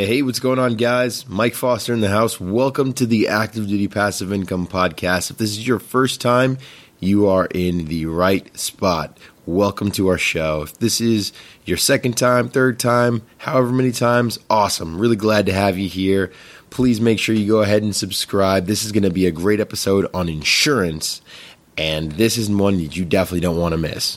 Hey, what's going on, guys? Mike Foster in the house. Welcome to the Active Duty Passive Income Podcast. If this is your first time, you are in the right spot. Welcome to our show. If this is your second time, third time, however many times, awesome. Really glad to have you here. Please make sure you go ahead and subscribe. This is going to be a great episode on insurance, and this is one that you definitely don't want to miss.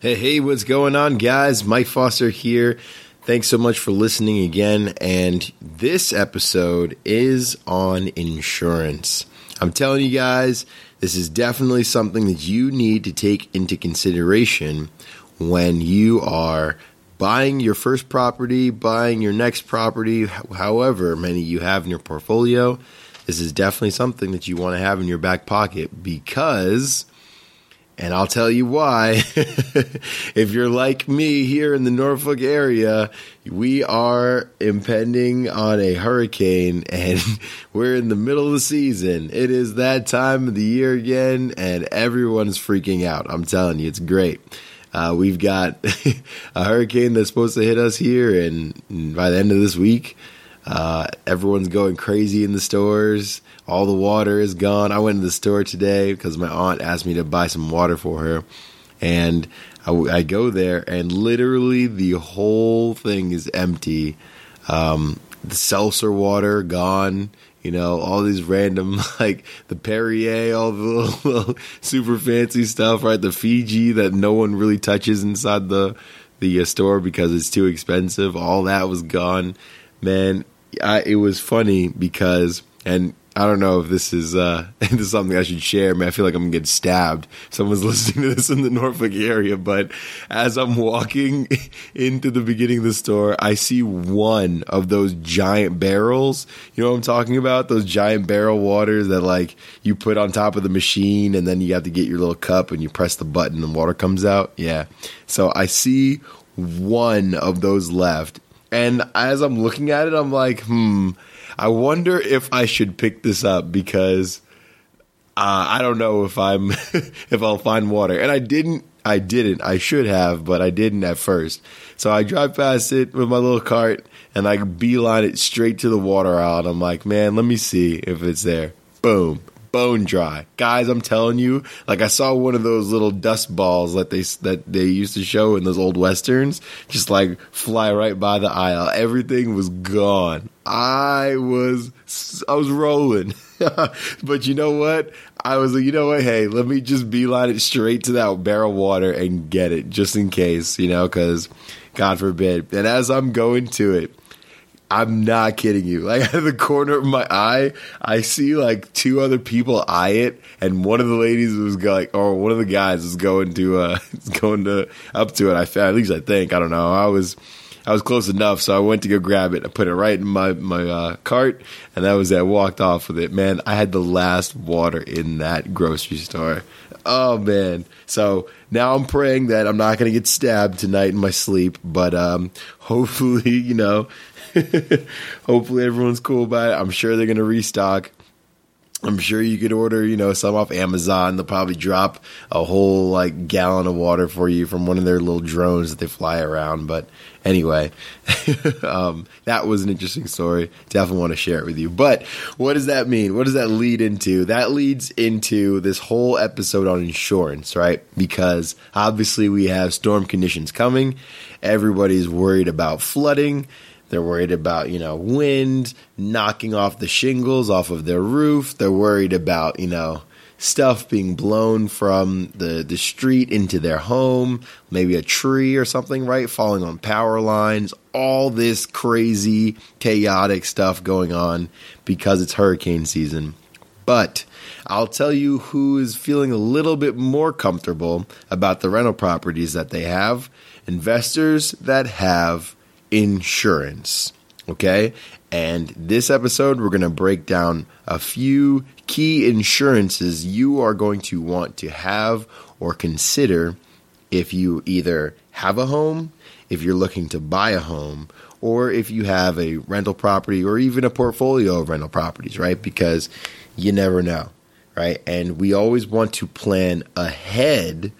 Hey, hey, what's going on, guys? Mike Foster here. Thanks so much for listening again. And this episode is on insurance. I'm telling you guys, this is definitely something that you need to take into consideration when you are buying your first property, buying your next property, however many you have in your portfolio. This is definitely something that you want to have in your back pocket because and I'll tell you why. if you're like me here in the Norfolk area, we are impending on a hurricane and we're in the middle of the season. It is that time of the year again, and everyone's freaking out. I'm telling you, it's great. Uh, we've got a hurricane that's supposed to hit us here, and by the end of this week, uh, everyone's going crazy in the stores. All the water is gone. I went to the store today because my aunt asked me to buy some water for her. And I, I go there, and literally the whole thing is empty. Um, the seltzer water gone. You know, all these random like the Perrier, all the little, little, super fancy stuff, right? The Fiji that no one really touches inside the the uh, store because it's too expensive. All that was gone man, I, it was funny because, and I don't know if this is uh, this is something I should share. Man, I feel like I'm gonna get stabbed. Someone's listening to this in the Norfolk area. But as I'm walking into the beginning of the store, I see one of those giant barrels. You know what I'm talking about? Those giant barrel waters that like you put on top of the machine, and then you have to get your little cup and you press the button and water comes out. Yeah. So I see one of those left and as I'm looking at it, I'm like, hmm, I wonder if I should pick this up because uh, I don't know if I'm if I'll find water. And I didn't. I didn't. I should have, but I didn't at first. So I drive past it with my little cart and I beeline it straight to the water aisle. And I'm like, man, let me see if it's there. Boom bone dry. Guys, I'm telling you, like I saw one of those little dust balls that they that they used to show in those old westerns just like fly right by the aisle. Everything was gone. I was I was rolling. but you know what? I was like, you know what? Hey, let me just beeline it straight to that barrel water and get it just in case, you know, because God forbid. And as I'm going to it, I'm not kidding you. Like out of the corner of my eye, I see like two other people eye it, and one of the ladies was like, or one of the guys was going to, uh, going to up to it. I at least I think I don't know. I was, I was close enough, so I went to go grab it. I put it right in my my uh, cart, and that was it. I walked off with it. Man, I had the last water in that grocery store. Oh man! So now I'm praying that I'm not going to get stabbed tonight in my sleep, but um, hopefully, you know, Hopefully everyone's cool about it. I'm sure they're gonna restock. I'm sure you could order, you know, some off Amazon. They'll probably drop a whole like gallon of water for you from one of their little drones that they fly around. But anyway, um, that was an interesting story. Definitely want to share it with you. But what does that mean? What does that lead into? That leads into this whole episode on insurance, right? Because obviously we have storm conditions coming. Everybody's worried about flooding they're worried about, you know, wind knocking off the shingles off of their roof. They're worried about, you know, stuff being blown from the, the street into their home, maybe a tree or something, right? Falling on power lines, all this crazy, chaotic stuff going on because it's hurricane season. But I'll tell you who is feeling a little bit more comfortable about the rental properties that they have investors that have insurance. Okay? And this episode, we're going to break down a few key insurances you are going to want to have or consider if you either have a home, if you're looking to buy a home, or if you have a rental property or even a portfolio of rental properties, right? Because you never know, right? And we always want to plan ahead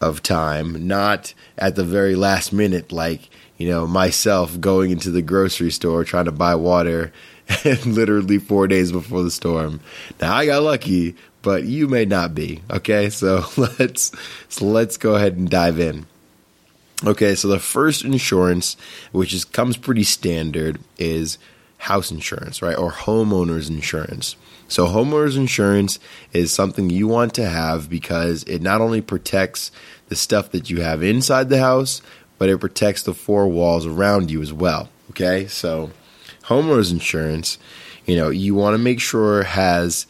of time, not at the very last minute, like, you know, myself going into the grocery store trying to buy water and literally four days before the storm. Now I got lucky, but you may not be. Okay, so let's so let's go ahead and dive in. Okay, so the first insurance, which is comes pretty standard, is house insurance, right? Or homeowners insurance. So, homeowners insurance is something you want to have because it not only protects the stuff that you have inside the house, but it protects the four walls around you as well. Okay, so homeowners insurance, you know, you want to make sure has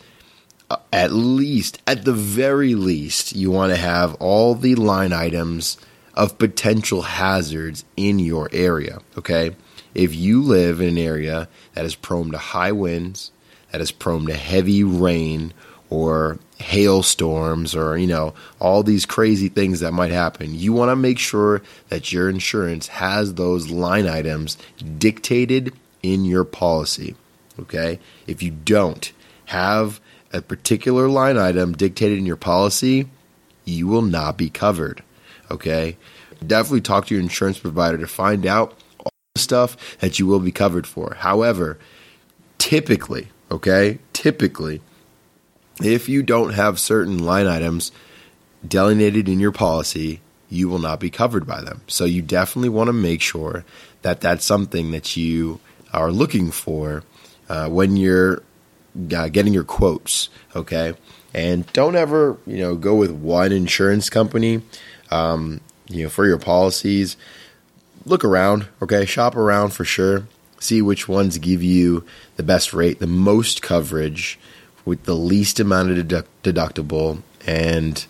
uh, at least, at the very least, you want to have all the line items of potential hazards in your area. Okay, if you live in an area that is prone to high winds, that is prone to heavy rain or hailstorms or you know all these crazy things that might happen. You want to make sure that your insurance has those line items dictated in your policy okay? If you don't have a particular line item dictated in your policy you will not be covered okay? Definitely talk to your insurance provider to find out all the stuff that you will be covered for. However typically Okay? Typically, if you don't have certain line items delineated in your policy, you will not be covered by them. So you definitely want to make sure that that's something that you are looking for uh, when you're uh, getting your quotes. Okay, and don't ever you know go with one insurance company. Um, you know for your policies, look around. Okay, shop around for sure see which ones give you the best rate, the most coverage with the least amount of deductible, and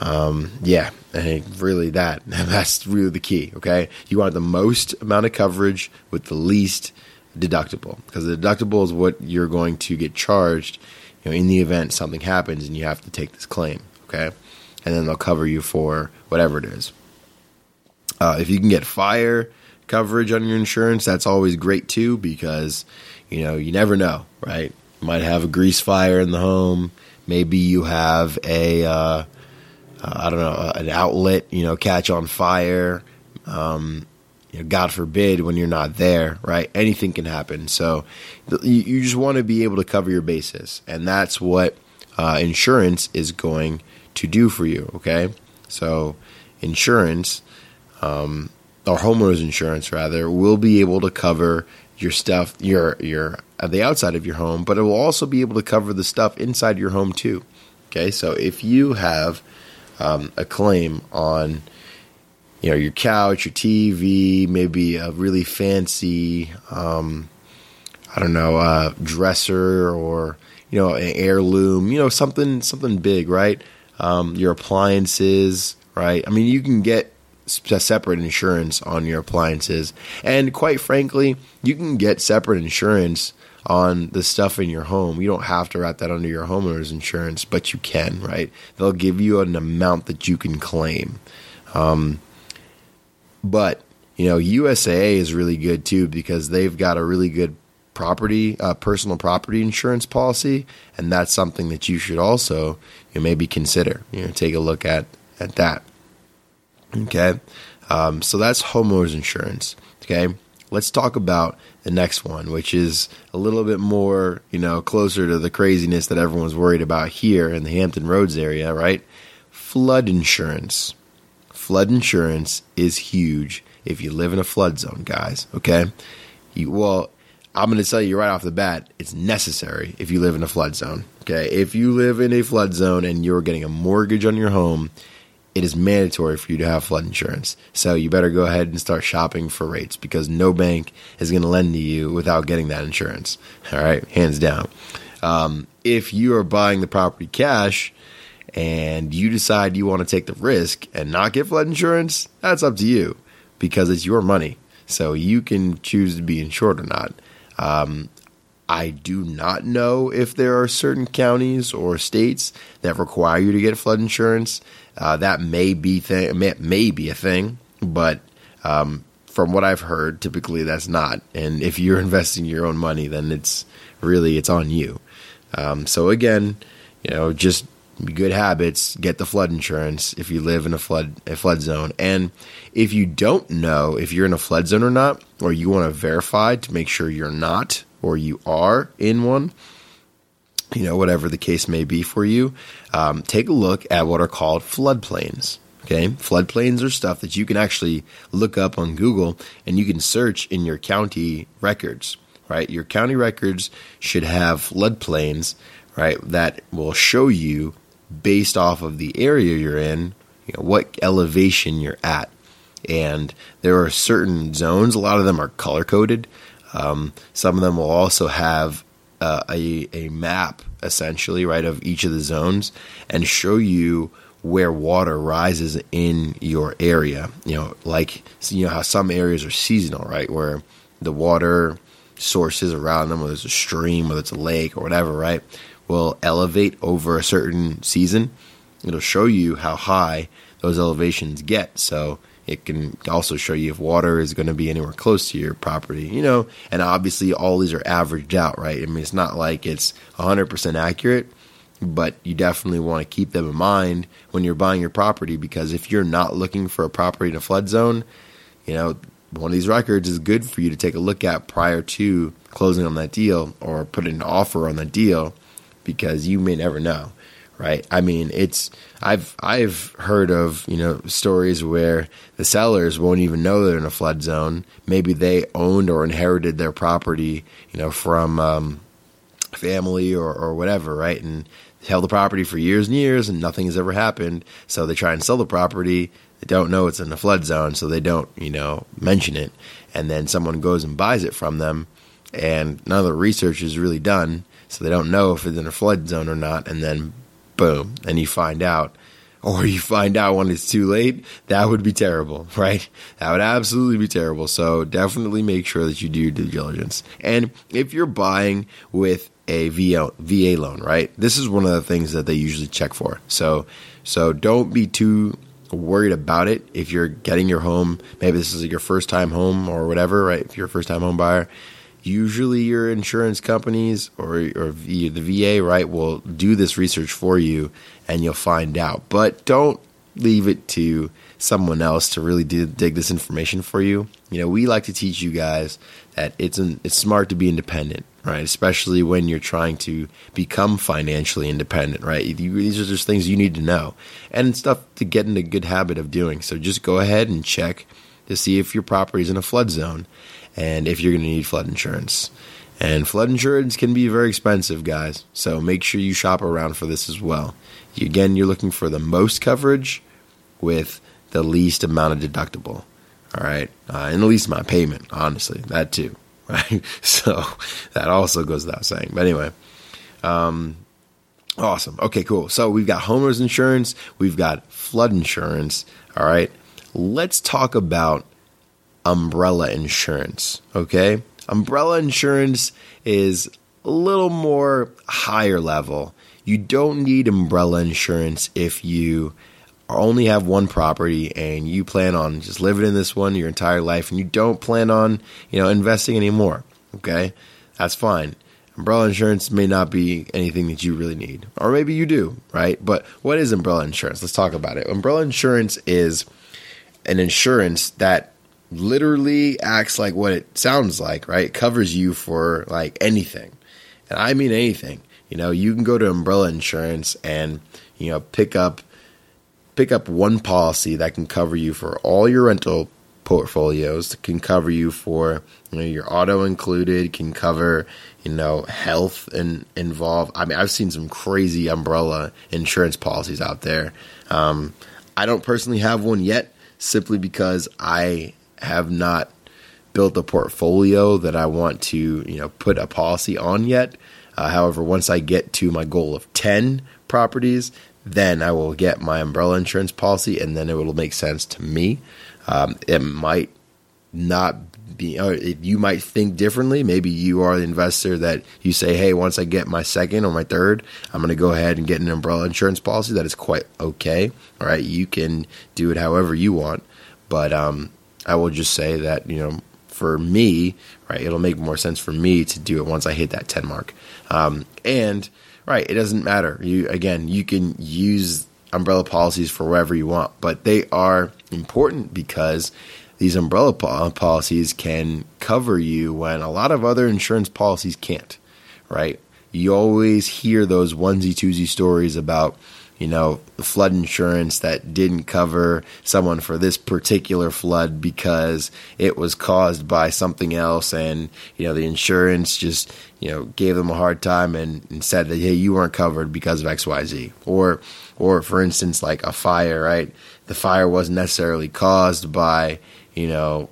um, yeah, really that that's really the key. Okay, you want the most amount of coverage with the least deductible because the deductible is what you're going to get charged. You know, in the event something happens and you have to take this claim. Okay, and then they'll cover you for whatever it is. Uh, if you can get fire coverage on your insurance, that's always great too because you know you never know, right? Might have a grease fire in the home. Maybe you have a uh, uh, I don't know an outlet, you know, catch on fire. Um, you know, God forbid when you're not there, right? Anything can happen. So you, you just want to be able to cover your bases, and that's what uh, insurance is going to do for you. Okay, so insurance um, or homeowners insurance rather will be able to cover your stuff your your at the outside of your home, but it will also be able to cover the stuff inside your home too. Okay, so if you have um, a claim on you know your couch, your TV, maybe a really fancy um, I don't know uh, dresser or you know an heirloom, you know something something big, right? Um, your appliances, right? I mean, you can get separate insurance on your appliances. And quite frankly, you can get separate insurance on the stuff in your home. You don't have to wrap that under your homeowner's insurance, but you can, right? They'll give you an amount that you can claim. Um, but, you know, USAA is really good too because they've got a really good property, uh, personal property insurance policy, and that's something that you should also you know, maybe consider. You know, take a look at at that. Okay. Um, so that's homeowners insurance. Okay. Let's talk about the next one, which is a little bit more, you know, closer to the craziness that everyone's worried about here in the Hampton Roads area, right? Flood insurance. Flood insurance is huge if you live in a flood zone, guys. Okay. You, well, I'm going to tell you right off the bat, it's necessary if you live in a flood zone. Okay. If you live in a flood zone and you're getting a mortgage on your home, it is mandatory for you to have flood insurance. So you better go ahead and start shopping for rates because no bank is going to lend to you without getting that insurance. All right. Hands down. Um, if you are buying the property cash and you decide you want to take the risk and not get flood insurance, that's up to you because it's your money. So you can choose to be insured or not. Um, I do not know if there are certain counties or states that require you to get flood insurance. Uh, that may be th- may, may, be a thing, but um, from what I've heard, typically that's not. And if you're investing your own money, then it's really it's on you. Um, so again, you know, just good habits, get the flood insurance if you live in a flood a flood zone. And if you don't know if you're in a flood zone or not, or you want to verify to make sure you're not or you are in one, you know, whatever the case may be for you, um, take a look at what are called floodplains. Okay, floodplains are stuff that you can actually look up on Google and you can search in your county records. Right, your county records should have floodplains, right, that will show you based off of the area you're in, you know, what elevation you're at. And there are certain zones, a lot of them are color coded. Um, some of them will also have uh, a, a map, essentially, right, of each of the zones and show you where water rises in your area. You know, like, you know, how some areas are seasonal, right, where the water sources around them, whether it's a stream, whether it's a lake or whatever, right? will elevate over a certain season. It'll show you how high those elevations get. So it can also show you if water is going to be anywhere close to your property, you know, and obviously all these are averaged out, right? I mean, it's not like it's 100% accurate, but you definitely want to keep them in mind when you're buying your property because if you're not looking for a property in a flood zone, you know, one of these records is good for you to take a look at prior to closing on that deal or putting an offer on that deal because you may never know right? I mean it's i've i've heard of you know stories where the sellers won't even know they're in a flood zone. Maybe they owned or inherited their property you know from um, family or, or whatever right? And held the property for years and years and nothing has ever happened. So they try and sell the property. They don't know it's in a flood zone so they don't you know mention it. And then someone goes and buys it from them and none of the research is really done so they don't know if it's in a flood zone or not, and then boom, and you find out. Or you find out when it's too late, that would be terrible, right? That would absolutely be terrible. So definitely make sure that you do your due diligence. And if you're buying with a VA, VA loan, right? This is one of the things that they usually check for. So, so don't be too worried about it if you're getting your home. Maybe this is your first time home or whatever, right? If you're a first time home buyer, usually your insurance companies or, or the VA, right, will do this research for you and you'll find out. But don't leave it to someone else to really do, dig this information for you. You know, we like to teach you guys that it's an, it's smart to be independent, right? Especially when you're trying to become financially independent, right? These are just things you need to know and stuff to get in a good habit of doing. So just go ahead and check to see if your property is in a flood zone and if you're going to need flood insurance. And flood insurance can be very expensive, guys. So make sure you shop around for this as well. Again, you're looking for the most coverage with the least amount of deductible. All right. Uh, and the least amount of payment, honestly. That too. Right. So that also goes without saying. But anyway, um, awesome. Okay, cool. So we've got homeowners insurance, we've got flood insurance. All right. Let's talk about umbrella insurance. Okay. Umbrella insurance is a little more higher level. You don't need umbrella insurance if you only have one property and you plan on just living in this one your entire life and you don't plan on, you know, investing anymore. Okay? That's fine. Umbrella insurance may not be anything that you really need. Or maybe you do, right? But what is umbrella insurance? Let's talk about it. Umbrella insurance is an insurance that literally acts like what it sounds like, right? It covers you for like anything. And I mean anything. You know, you can go to umbrella insurance and, you know, pick up pick up one policy that can cover you for all your rental portfolios can cover you for you know your auto included, can cover you know health and involve. I mean, I've seen some crazy umbrella insurance policies out there. Um, I don't personally have one yet, simply because I have not built a portfolio that I want to you know put a policy on yet. Uh, however, once I get to my goal of ten properties, then I will get my umbrella insurance policy, and then it will make sense to me. Um, it might not be, or you might think differently. Maybe you are the investor that you say, hey, once I get my second or my third, I'm going to go ahead and get an umbrella insurance policy. That is quite okay. All right. You can do it however you want. But um, I will just say that, you know, for me, right, it'll make more sense for me to do it once I hit that 10 mark. Um, and, right, it doesn't matter. You, again, you can use umbrella policies for wherever you want, but they are important because these umbrella po- policies can cover you when a lot of other insurance policies can't, right? You always hear those onesie twosie stories about, you know, flood insurance that didn't cover someone for this particular flood because it was caused by something else and, you know, the insurance just, you know, gave them a hard time and, and said that, hey, you weren't covered because of XYZ. Or, or for instance, like a fire, right? The fire wasn't necessarily caused by, you know,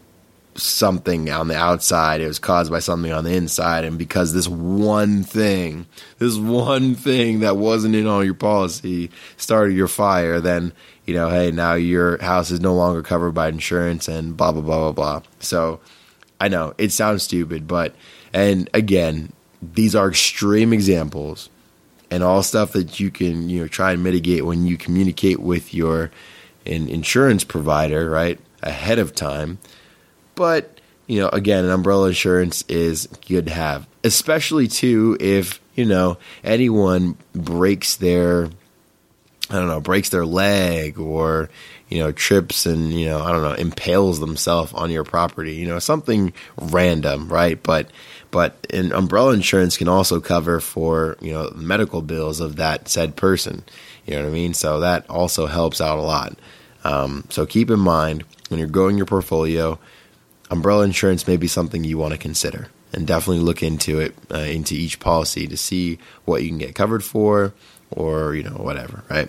something on the outside. It was caused by something on the inside. And because this one thing, this one thing that wasn't in all your policy started your fire, then, you know, hey, now your house is no longer covered by insurance and blah, blah, blah, blah, blah. So I know it sounds stupid, but, and again, these are extreme examples and all stuff that you can, you know, try and mitigate when you communicate with your an insurance provider, right, ahead of time but you know, again, an umbrella insurance is good to have, especially too if you know anyone breaks their I don't know breaks their leg or you know trips and you know I don't know impales themselves on your property. You know something random, right? But but an umbrella insurance can also cover for you know medical bills of that said person. You know what I mean? So that also helps out a lot. Um, so keep in mind when you're growing your portfolio umbrella insurance may be something you want to consider and definitely look into it uh, into each policy to see what you can get covered for or you know whatever right?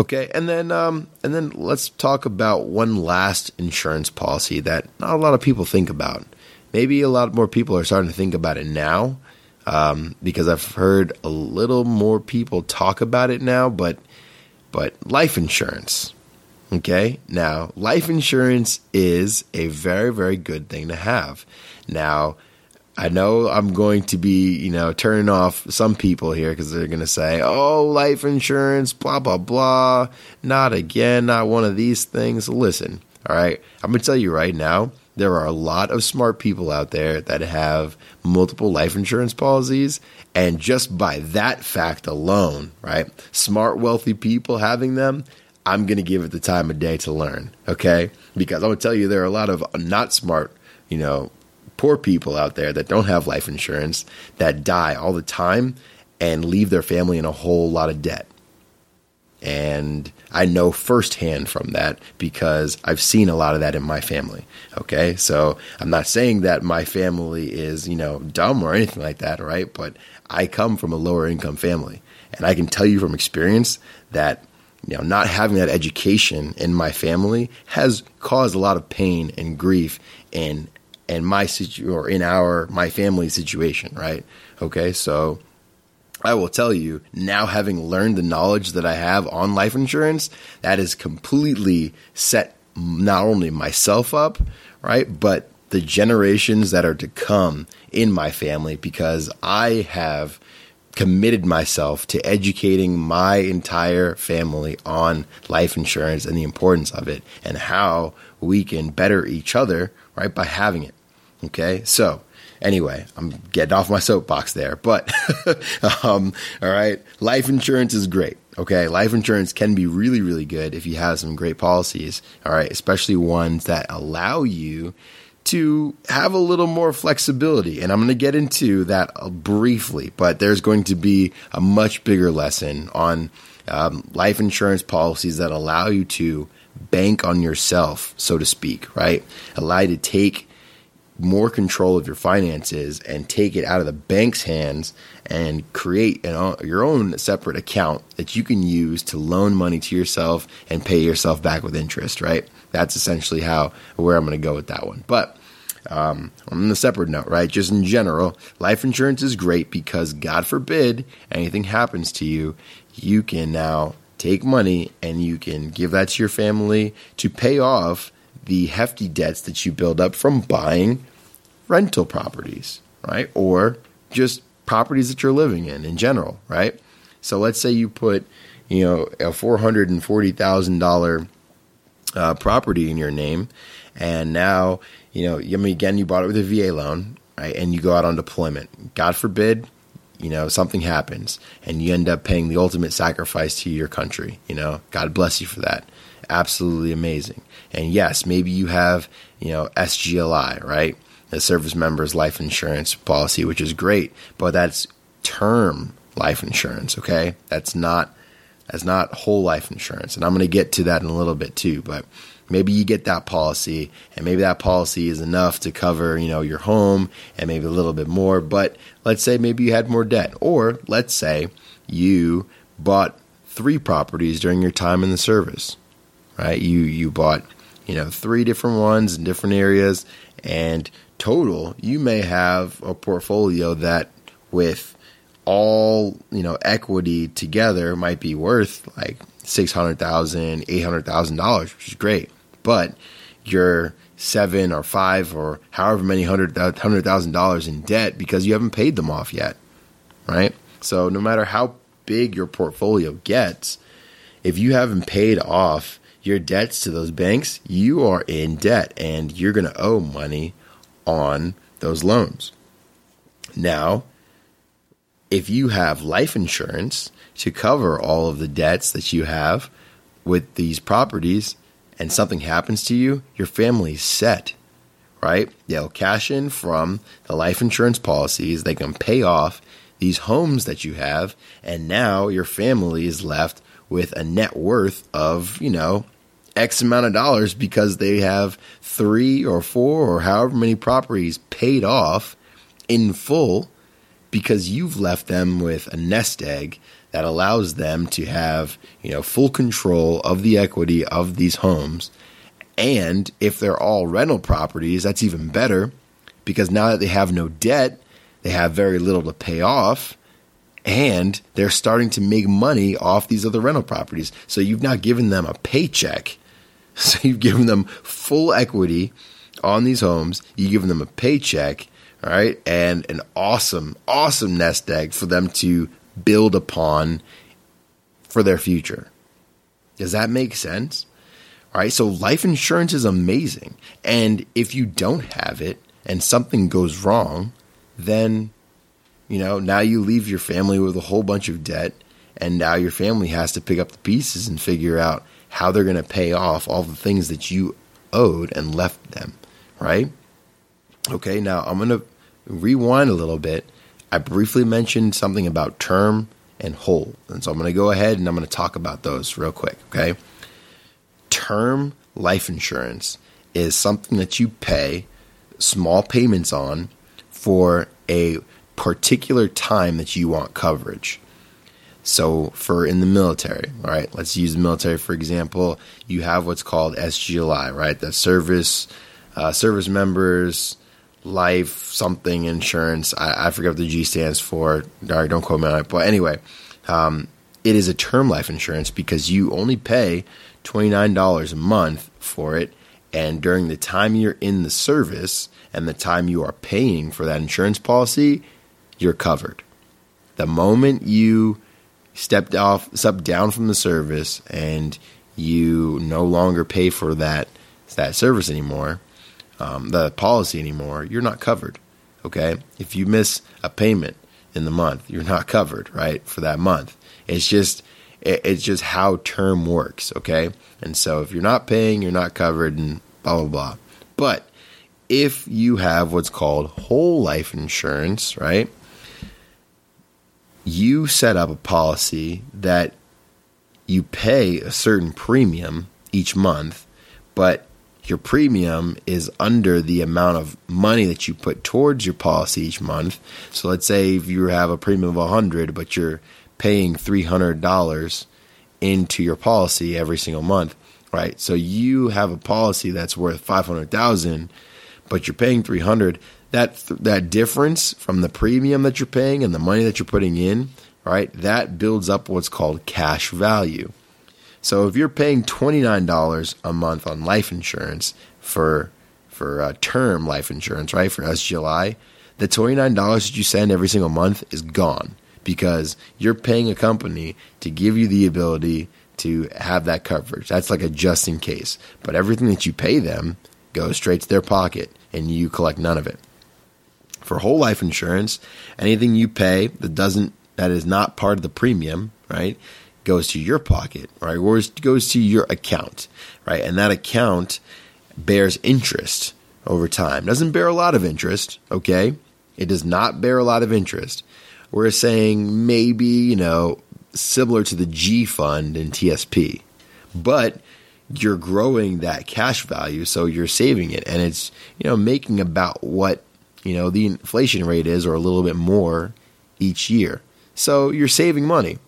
Okay and then um, and then let's talk about one last insurance policy that not a lot of people think about. Maybe a lot more people are starting to think about it now um, because i've heard a little more people talk about it now but but life insurance Okay. Now, life insurance is a very, very good thing to have. Now, I know I'm going to be, you know, turning off some people here because they're going to say, oh, life insurance, blah, blah, blah. Not again, not one of these things. Listen, all right. I'm going to tell you right now, there are a lot of smart people out there that have multiple life insurance policies. And just by that fact alone, right, smart, wealthy people having them I'm going to give it the time of day to learn. Okay. Because I'm going to tell you, there are a lot of not smart, you know, poor people out there that don't have life insurance that die all the time and leave their family in a whole lot of debt. And I know firsthand from that because I've seen a lot of that in my family. Okay. So I'm not saying that my family is, you know, dumb or anything like that, right? But I come from a lower income family. And I can tell you from experience that you know, not having that education in my family has caused a lot of pain and grief in in my situ or in our my family situation, right? Okay, so I will tell you now, having learned the knowledge that I have on life insurance, that has completely set not only myself up, right, but the generations that are to come in my family because I have committed myself to educating my entire family on life insurance and the importance of it and how we can better each other right by having it okay? So anyway i'm getting off my soapbox there but um, all right life insurance is great okay? Life insurance can be really really good if you have some great policies all right? Especially ones that allow you to have a little more flexibility. And I'm going to get into that briefly, but there's going to be a much bigger lesson on um, life insurance policies that allow you to bank on yourself, so to speak, right? Allow you to take more control of your finances and take it out of the bank's hands and create an, your own separate account that you can use to loan money to yourself and pay yourself back with interest, right? that's essentially how where I'm going to go with that one. But um, on the separate note, right? Just in general, life insurance is great because God forbid anything happens to you, you can now take money and you can give that to your family to pay off the hefty debts that you build up from buying rental properties, right? Or just properties that you're living in in general, right? So let's say you put, you know, a $440,000 uh, property in your name, and now you know, I mean, again, you bought it with a VA loan, right? And you go out on deployment. God forbid, you know, something happens, and you end up paying the ultimate sacrifice to your country. You know, God bless you for that. Absolutely amazing. And yes, maybe you have, you know, SGLI, right? a service member's life insurance policy, which is great, but that's term life insurance. Okay, that's not that's not whole life insurance, and I'm going to get to that in a little bit too. But maybe you get that policy, and maybe that policy is enough to cover you know your home and maybe a little bit more. But let's say maybe you had more debt, or let's say you bought three properties during your time in the service, right? You you bought you know three different ones in different areas and total, you may have a portfolio that with all, you know, equity together might be worth like $600,000, $800,000, which is great. But you're seven or five or however many hundred hundred thousand dollars in debt because you haven't paid them off yet, right? So no matter how big your portfolio gets, if you haven't paid off your debts to those banks, you are in debt and you're going to owe money on those loans. Now, if you have life insurance to cover all of the debts that you have with these properties and something happens to you, your family's set, right? They'll cash in from the life insurance policies, they can pay off these homes that you have, and now your family is left with a net worth of, you know, X amount of dollars because they have three or four or however many properties paid off in full because you've left them with a nest egg that allows them to have, you know, full control of the equity of these homes. And if they're all rental properties, that's even better because now that they have no debt, they have very little to pay off and they're starting to make money off these other rental properties. So you've now given them a paycheck So you've given them full equity on these homes. you've given them a paycheck, all right, and an awesome, awesome nest egg for them to build upon for their future. Does that make sense? All right, so life insurance is amazing. And if you don't have it and something goes wrong, then, you know, now you leave your family with a whole bunch of debt. And now your family has to pick up the pieces and figure out how they're going to pay off all the things that you owed and left them, right? Okay, now I'm going to rewind a little bit. I briefly mentioned something about term and whole. And so I'm going to go ahead and I'm going to talk about those real quick, okay? Term life insurance is something that you pay small payments on for a particular time that you want coverage. So, for in the military, right? Let's use the military for example. You have what's called SGLI, right? The service uh, service members life something insurance. I, I, forget what the G stands for. Right, don't quote me on it. But anyway, um, it is a term life insurance because you only pay twenty nine dollars a month for it, and during the time you're in the service and the time you are paying for that insurance policy, you're covered. The moment you stepped off, stepped down from the service, and you no longer pay for that that service anymore, um, the policy anymore, you're not covered. Okay, if you miss a payment in the month, you're not covered, right, for that month. It's just it's just how term works. Okay, and so if you're not paying, you're not covered, and blah blah blah. But if you have what's called whole life insurance, right? you set up a policy that you pay a certain premium each month, but your premium is under the amount of money that you put towards your policy each month. So let's say if you have a premium of 100 but you're paying $300 into your policy every single month, right? So you have a policy that's worth 500,000 but you're paying 300 that that difference from the premium that you're paying and the money that you're putting in, right? That builds up what's called cash value. So if you're paying $29 a month on life insurance for for uh, term life insurance, right, for SGLI, the $29 that you send every single month is gone because you're paying a company to give you the ability to have that coverage. That's like a just in case. But everything that you pay them goes straight to their pocket and you collect none of it. For whole life insurance, anything you pay that doesn't that is not part of the premium, right, goes to your pocket, right? Or goes to your account, right? And that account bears interest over time. Doesn't bear a lot of interest, okay? It does not bear a lot of interest. We're saying maybe, you know, similar to the G fund in TSP. But you're growing that cash value, so you're saving it and it's, you know, making about what, you know, the inflation rate is or a little bit more each year. So you're saving money.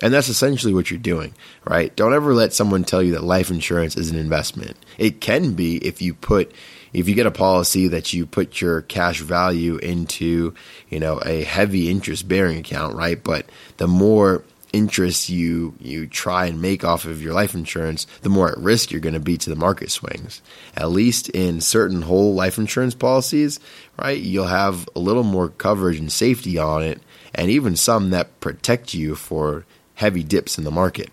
And that's essentially what you're doing, right? Don't ever let someone tell you that life insurance is an investment. It can be if you put if you get a policy that you put your cash value into, you know, a heavy interest bearing account, right? But the more interest you you try and make off of your life insurance, the more at risk you're going to be to the market swings. At least in certain whole life insurance policies, right? You'll have a little more coverage and safety on it, and even some that protect you for heavy dips in the market.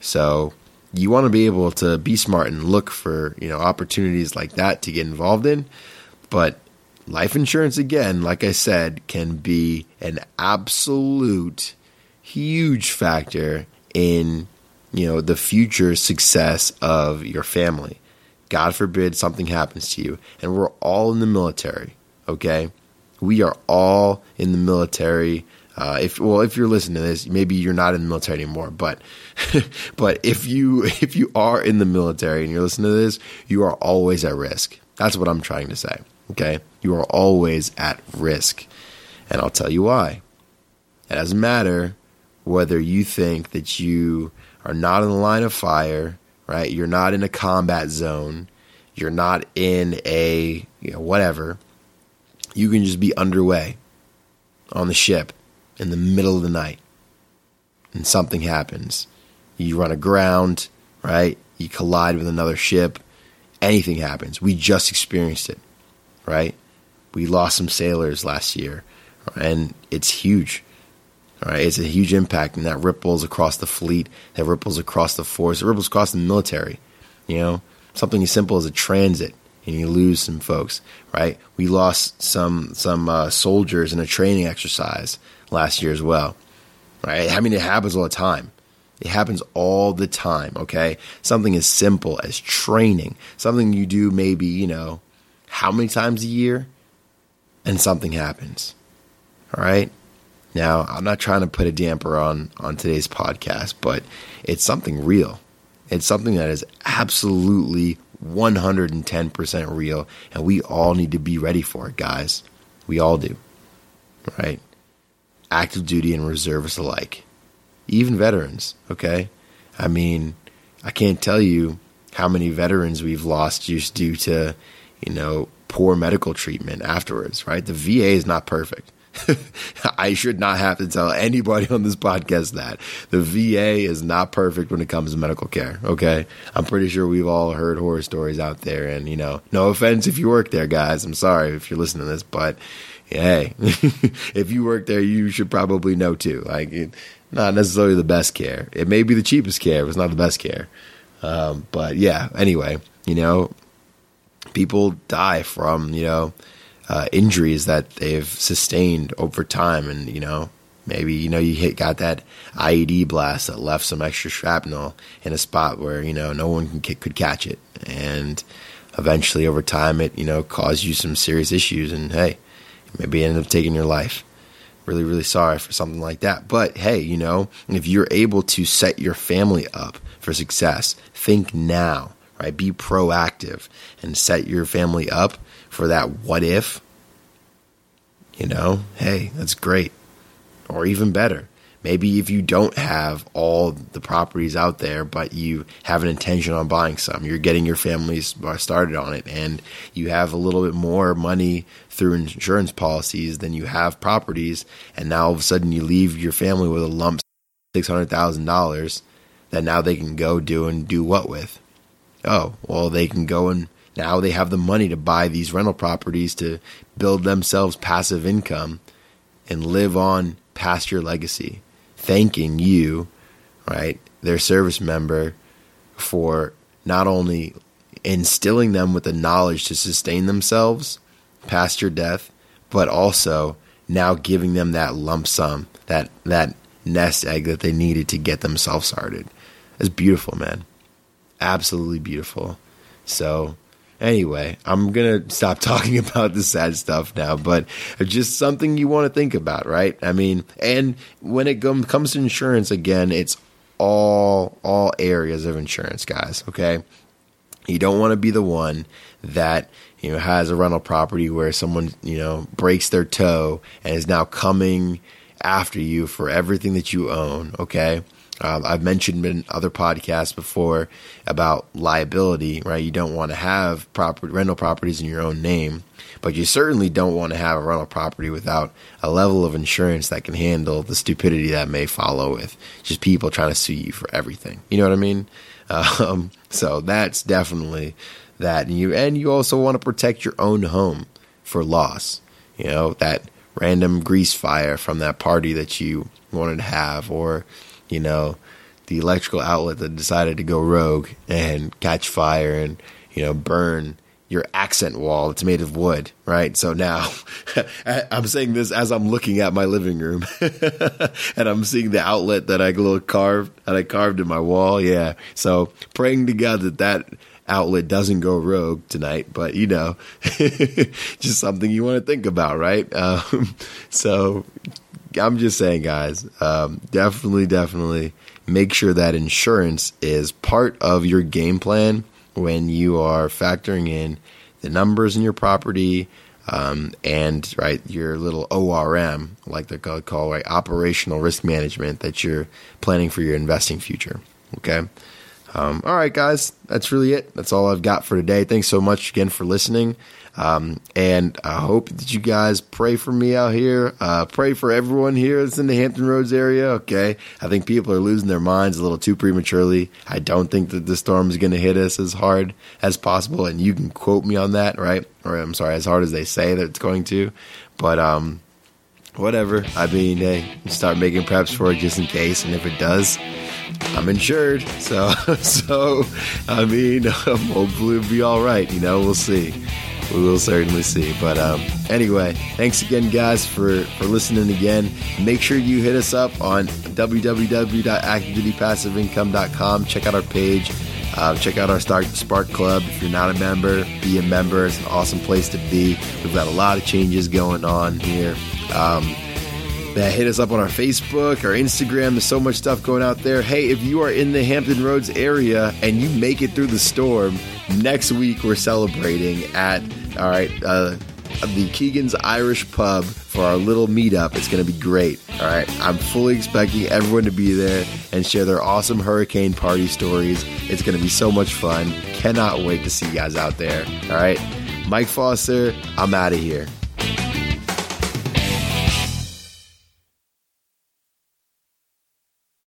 So you want to be able to be smart and look for you know opportunities like that to get involved in. But life insurance, again, like I said, can be an absolute huge factor in you know the future success of your family. God forbid something happens to you, and we're all in the military. Okay, we are all in the military uh, if well, if you're listening to this, maybe you're not in the military anymore. But but if you if you are in the military and you're listening to this, you are always at risk. That's what I'm trying to say. Okay, you are always at risk, and I'll tell you why. It doesn't matter whether you think that you are not in the line of fire, right? You're not in a combat zone. You're not in a you know whatever. You can just be underway on the ship in the middle of the night and something happens. You run aground, right? You collide with another ship. Anything happens. We just experienced it, right? We lost some sailors last year, and it's huge. Right? It's a huge impact, and that ripples across the fleet, that ripples across the force, it ripples across the military. You know, something as simple as a transit, and you lose some folks. Right? We lost some some uh, soldiers in a training exercise last year as well. Right? I mean, it happens all the time. It happens all the time, okay? Something as simple as training, something you do maybe, you know, how many times a year, and something happens. All right? Now, I'm not trying to put a damper on on today's podcast, but it's something real. It's something that is absolutely 110% real, and we all need to be ready for it, guys. We all do. Right? active duty and reservists alike, even veterans. Okay, I mean, I can't tell you how many veterans we've lost just due to you know poor medical treatment afterwards. Right, the VA is not perfect. I should not have to tell anybody on this podcast that the VA is not perfect when it comes to medical care. Okay. I'm pretty sure we've all heard horror stories out there. And, you know, no offense if you work there, guys. I'm sorry if you're listening to this, but hey, if you work there, you should probably know too. Like, not necessarily the best care. It may be the cheapest care, but it's not the best care. Um, but yeah, anyway, you know, people die from, you know, uh, injuries that they've sustained over time. And, you know, maybe, you know, you hit, got that IED blast that left some extra shrapnel in a spot where, you know, no one can, could catch it. And eventually over time, it, you know, caused you some serious issues. And hey, maybe end up taking your life. really, really sorry for something like that. But hey, you know, if you're able to set your family up for success, think now, right? Be proactive and set your family up for that what if. You know, hey, that's great. Or even better, maybe if you don't have all the properties out there, but you have an intention on buying some, you're getting your family uh, started on it, and you have a little bit more money through insurance policies than you have properties, and now all of a sudden you leave your family with a lump six hundred thousand dollars that now they can go do and do what with? Oh, well, they can go and now they have the money to buy these rental properties to build themselves passive income and live on past your legacy thanking you, right, their service member, for not only instilling them with the knowledge to sustain themselves past your death, but also now giving them that lump sum, that that nest egg that they needed to get themselves started. It's beautiful, man. Absolutely beautiful. So Anyway, I'm going to stop talking about the sad stuff now, but just something you want to think about, right? I mean, and when it comes to insurance, again, it's all all areas of insurance, guys, okay? You don't want to be the one that you know has a rental property where someone you know breaks their toe and is now coming after you for everything that you own okay um, I've mentioned in other podcasts before about liability, right? You don't want to have proper rental properties in your own name, but you certainly don't want to have a rental property without a level of insurance that can handle the stupidity that may follow with just people trying to sue you for everything. You know what I mean? Um, so that's definitely that. And you and you also want to protect your own home for loss. You know that random grease fire from that party that you wanted to have, or you know, the electrical outlet that decided to go rogue and catch fire and, you know, burn your accent wall It's made of wood, right? So now I'm saying this as I'm looking at my living room and I'm seeing the outlet that I little carved that I carved in my wall. Yeah. So praying to God that that outlet doesn't go rogue tonight, but you know, just something you want to think about, right? Um, so I'm just saying, guys, um, definitely, definitely make sure that insurance is part of your game plan when you are factoring in the numbers in your property um, and right your little ORM, like called, call right, operational risk management that you're planning for your investing future. Okay. Um, all right, guys, that's really it. That's all I've got for today. Thanks so much again for listening. Um, and I hope that you guys pray for me out here. Uh, pray for everyone here that's in the Hampton Roads area. Okay. I think people are losing their minds a little too prematurely. I don't think that the storm is going to hit us as hard as possible. And you can quote me on that, right? Or I'm sorry, as hard as they say that it's going to. But, um, whatever. I mean, hey, start making preps for it just in case. And if it does, I'm insured. So, so, I mean, hopefully it'll be all right. You know, we'll see we will certainly see. But um, anyway, thanks again, guys, for, for listening again. Make sure you hit us up on www.activedutypassiveincome.com. Check out our page. Uh, check out our Spark Club. If you're not a member, be a member. It's an awesome place to be. We've got a lot of changes going on here. Um, that hit us up on our Facebook, our Instagram. There's so much stuff going out there. Hey, if you are in the Hampton Roads area and you make it through the storm, next week we're celebrating at all right uh, the Keegan's Irish Pub for our little meetup. It's going to be great. All right, I'm fully expecting everyone to be there and share their awesome hurricane party stories. It's going to be so much fun. Cannot wait to see you guys out there. All right, Mike Foster, I'm out of here.